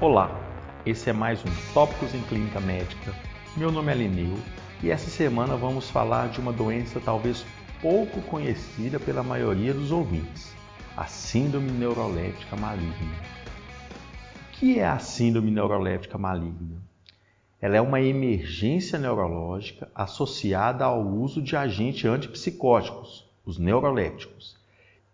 Olá, esse é mais um Tópicos em Clínica Médica. Meu nome é Lineu e essa semana vamos falar de uma doença talvez pouco conhecida pela maioria dos ouvintes, a Síndrome Neuroléptica Maligna. O que é a Síndrome Neuroléptica Maligna? Ela é uma emergência neurológica associada ao uso de agentes antipsicóticos, os neurolépticos,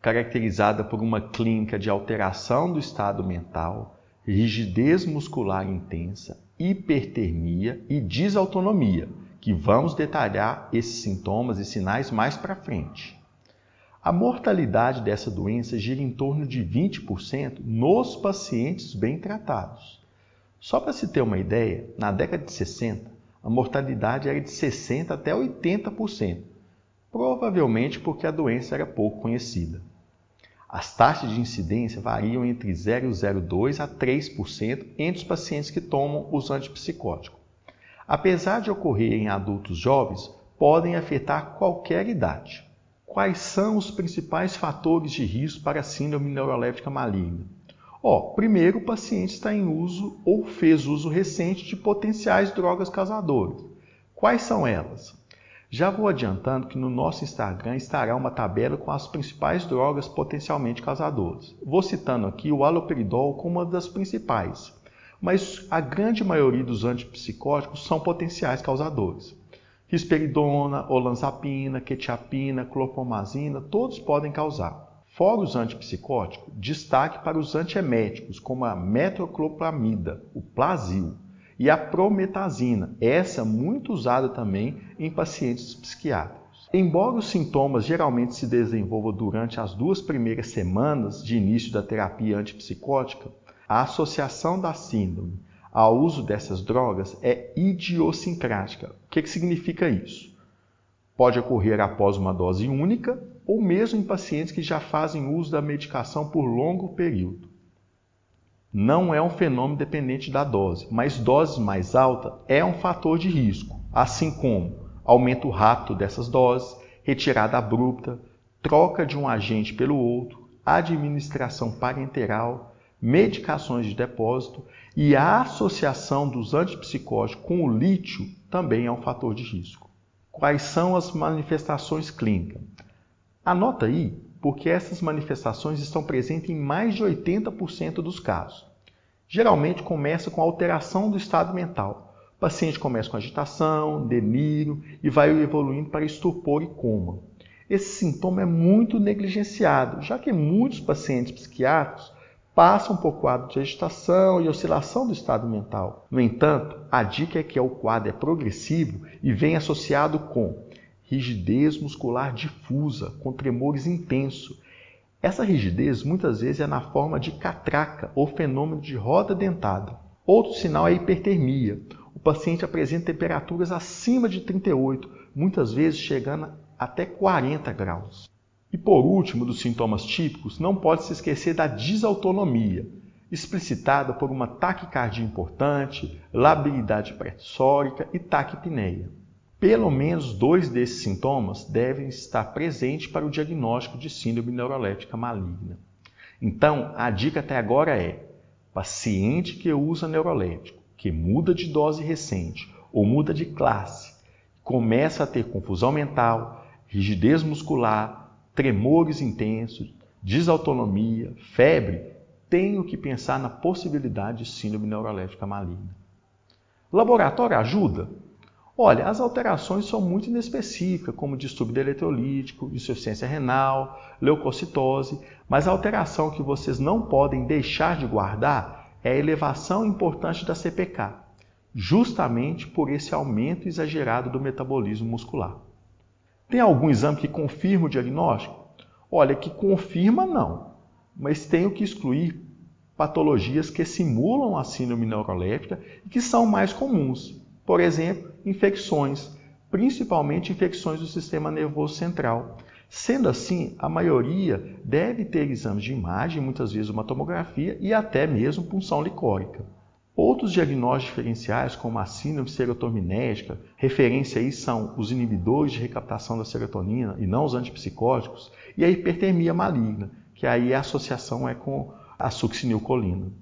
caracterizada por uma clínica de alteração do estado mental, rigidez muscular intensa, hipertermia e desautonomia, que vamos detalhar esses sintomas e sinais mais para frente. A mortalidade dessa doença gira em torno de 20% nos pacientes bem tratados. Só para se ter uma ideia, na década de 60, a mortalidade era de 60 até 80%, provavelmente porque a doença era pouco conhecida. As taxas de incidência variam entre 0,02% a 3% entre os pacientes que tomam os antipsicóticos. Apesar de ocorrer em adultos jovens, podem afetar qualquer idade. Quais são os principais fatores de risco para a síndrome neuroléptica maligna? Ó, primeiro, o paciente está em uso ou fez uso recente de potenciais drogas causadoras. Quais são elas? Já vou adiantando que no nosso Instagram estará uma tabela com as principais drogas potencialmente causadoras. Vou citando aqui o haloperidol como uma das principais, mas a grande maioria dos antipsicóticos são potenciais causadores. Risperidona, olanzapina, quetiapina, clopomazina, todos podem causar. Fora os antipsicóticos, destaque para os antieméticos, como a metoclopramida, o Plasil, e a prometazina, essa muito usada também em pacientes psiquiátricos. Embora os sintomas geralmente se desenvolvam durante as duas primeiras semanas de início da terapia antipsicótica, a associação da síndrome ao uso dessas drogas é idiosincrática. O que, que significa isso? Pode ocorrer após uma dose única ou mesmo em pacientes que já fazem uso da medicação por longo período não é um fenômeno dependente da dose, mas doses mais altas é um fator de risco, assim como aumento rápido dessas doses, retirada abrupta, troca de um agente pelo outro, administração parenteral, medicações de depósito e a associação dos antipsicóticos com o lítio também é um fator de risco. Quais são as manifestações clínicas? Anota aí porque essas manifestações estão presentes em mais de 80% dos casos. Geralmente começa com alteração do estado mental. O paciente começa com agitação, delírio e vai evoluindo para estupor e coma. Esse sintoma é muito negligenciado, já que muitos pacientes psiquiátricos passam por quadro de agitação e oscilação do estado mental. No entanto, a dica é que o quadro é progressivo e vem associado com rigidez muscular difusa, com tremores intensos. Essa rigidez muitas vezes é na forma de catraca ou fenômeno de roda dentada. Outro sinal é a hipertermia. O paciente apresenta temperaturas acima de 38, muitas vezes chegando até 40 graus. E por último, dos sintomas típicos, não pode se esquecer da desautonomia, explicitada por uma taquicardia importante, labilidade pressórica e taquipneia. Pelo menos dois desses sintomas devem estar presentes para o diagnóstico de síndrome neuroléptica maligna. Então, a dica até agora é: paciente que usa neuroléptico, que muda de dose recente ou muda de classe, começa a ter confusão mental, rigidez muscular, tremores intensos, desautonomia, febre, tenho que pensar na possibilidade de síndrome neuroléptica maligna. Laboratório ajuda? Olha, as alterações são muito inespecíficas, como distúrbio eletrolítico, insuficiência renal, leucocitose, mas a alteração que vocês não podem deixar de guardar é a elevação importante da CPK, justamente por esse aumento exagerado do metabolismo muscular. Tem algum exame que confirma o diagnóstico? Olha, que confirma não, mas tenho que excluir patologias que simulam a síndrome neuroléptica e que são mais comuns, por exemplo, infecções, principalmente infecções do sistema nervoso central. Sendo assim, a maioria deve ter exames de imagem, muitas vezes uma tomografia e até mesmo punção licórica. Outros diagnósticos diferenciais, como a síndrome serotoninérgica, referência aí são os inibidores de recaptação da serotonina e não os antipsicóticos, e a hipertermia maligna, que aí a associação é com a succinilcolina.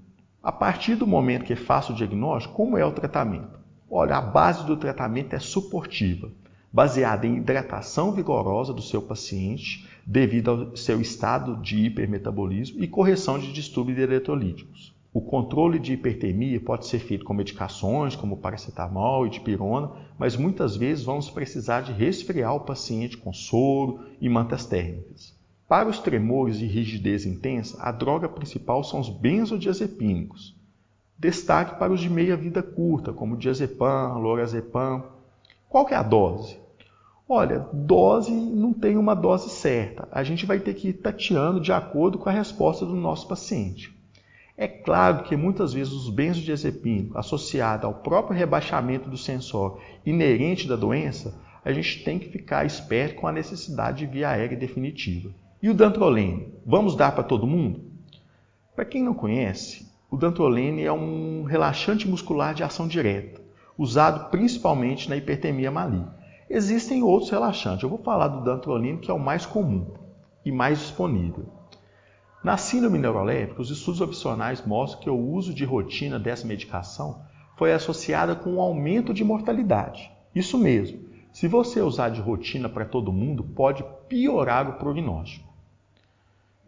A partir do momento que faço o diagnóstico, como é o tratamento? Olha, a base do tratamento é suportiva, baseada em hidratação vigorosa do seu paciente, devido ao seu estado de hipermetabolismo e correção de distúrbios eletrolíticos. O controle de hipertermia pode ser feito com medicações como paracetamol e dipirona, mas muitas vezes vamos precisar de resfriar o paciente com soro e mantas térmicas. Para os tremores e rigidez intensa, a droga principal são os benzodiazepínicos. Destaque para os de meia-vida curta, como diazepam, lorazepam. Qual que é a dose? Olha, dose não tem uma dose certa. A gente vai ter que ir tateando de acordo com a resposta do nosso paciente. É claro que muitas vezes os benzodiazepínicos, associados ao próprio rebaixamento do sensor inerente da doença, a gente tem que ficar esperto com a necessidade de via aérea definitiva. E o dantrolene, vamos dar para todo mundo? Para quem não conhece, o dantrolene é um relaxante muscular de ação direta, usado principalmente na hipertermia maligna. Existem outros relaxantes, eu vou falar do dantrolene que é o mais comum e mais disponível. Na síndrome neuroléptica, os estudos opcionais mostram que o uso de rotina dessa medicação foi associada com um aumento de mortalidade. Isso mesmo, se você usar de rotina para todo mundo, pode piorar o prognóstico.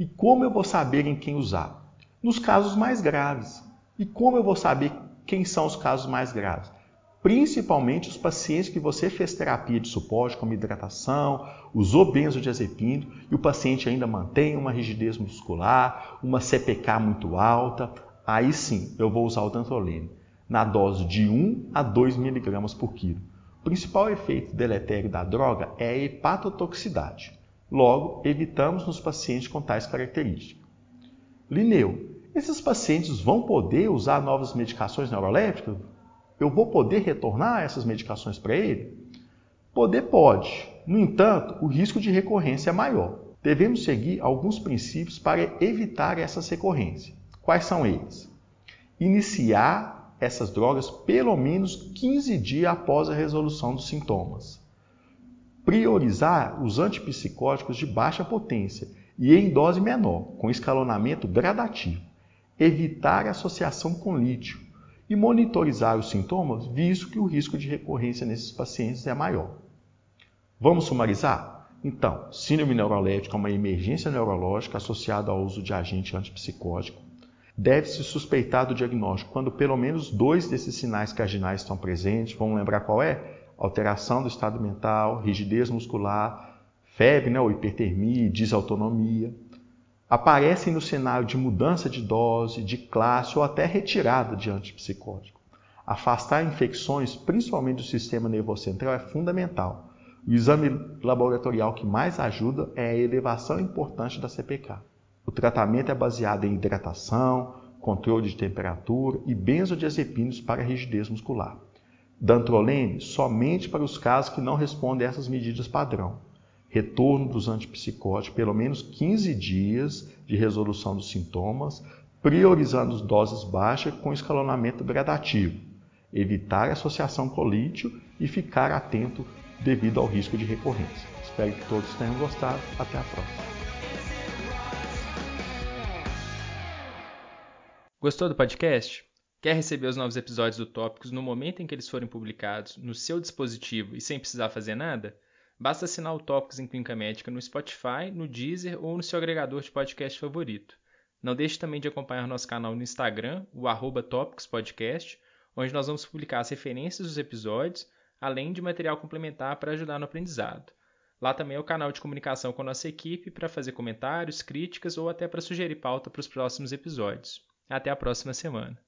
E como eu vou saber em quem usar? Nos casos mais graves. E como eu vou saber quem são os casos mais graves? Principalmente os pacientes que você fez terapia de suporte, como hidratação, usou benzodiazepínico e o paciente ainda mantém uma rigidez muscular, uma CPK muito alta, aí sim eu vou usar o dantrolene na dose de 1 a 2 mg por quilo. O principal efeito deletério da droga é a hepatotoxicidade. Logo, evitamos nos pacientes com tais características. Lineu, esses pacientes vão poder usar novas medicações neurolépticas? Eu vou poder retornar essas medicações para ele? Poder pode. No entanto, o risco de recorrência é maior. Devemos seguir alguns princípios para evitar essas recorrências. Quais são eles? Iniciar essas drogas pelo menos 15 dias após a resolução dos sintomas priorizar os antipsicóticos de baixa potência e em dose menor, com escalonamento gradativo, evitar associação com lítio e monitorizar os sintomas, visto que o risco de recorrência nesses pacientes é maior. Vamos sumarizar? Então, síndrome neuroléptica é uma emergência neurológica associada ao uso de agente antipsicótico. Deve-se suspeitar do diagnóstico quando pelo menos dois desses sinais cardinais estão presentes. Vamos lembrar qual é? alteração do estado mental, rigidez muscular, febre né, ou hipertermia, desautonomia. Aparecem no cenário de mudança de dose, de classe ou até retirada de antipsicótico. Afastar infecções, principalmente do sistema nervoso central, é fundamental. O exame laboratorial que mais ajuda é a elevação importante da CPK. O tratamento é baseado em hidratação, controle de temperatura e benzodiazepinas para rigidez muscular. Dantrolene somente para os casos que não respondem a essas medidas padrão. Retorno dos antipsicóticos, pelo menos 15 dias de resolução dos sintomas, priorizando doses baixas com escalonamento gradativo. Evitar associação com lítio e ficar atento devido ao risco de recorrência. Espero que todos tenham gostado. Até a próxima. Gostou do podcast? Quer receber os novos episódios do Tópicos no momento em que eles forem publicados, no seu dispositivo e sem precisar fazer nada? Basta assinar o Tópicos em Clínica Médica no Spotify, no Deezer ou no seu agregador de podcast favorito. Não deixe também de acompanhar nosso canal no Instagram, o arroba Podcast, onde nós vamos publicar as referências dos episódios, além de material complementar para ajudar no aprendizado. Lá também é o canal de comunicação com a nossa equipe para fazer comentários, críticas ou até para sugerir pauta para os próximos episódios. Até a próxima semana.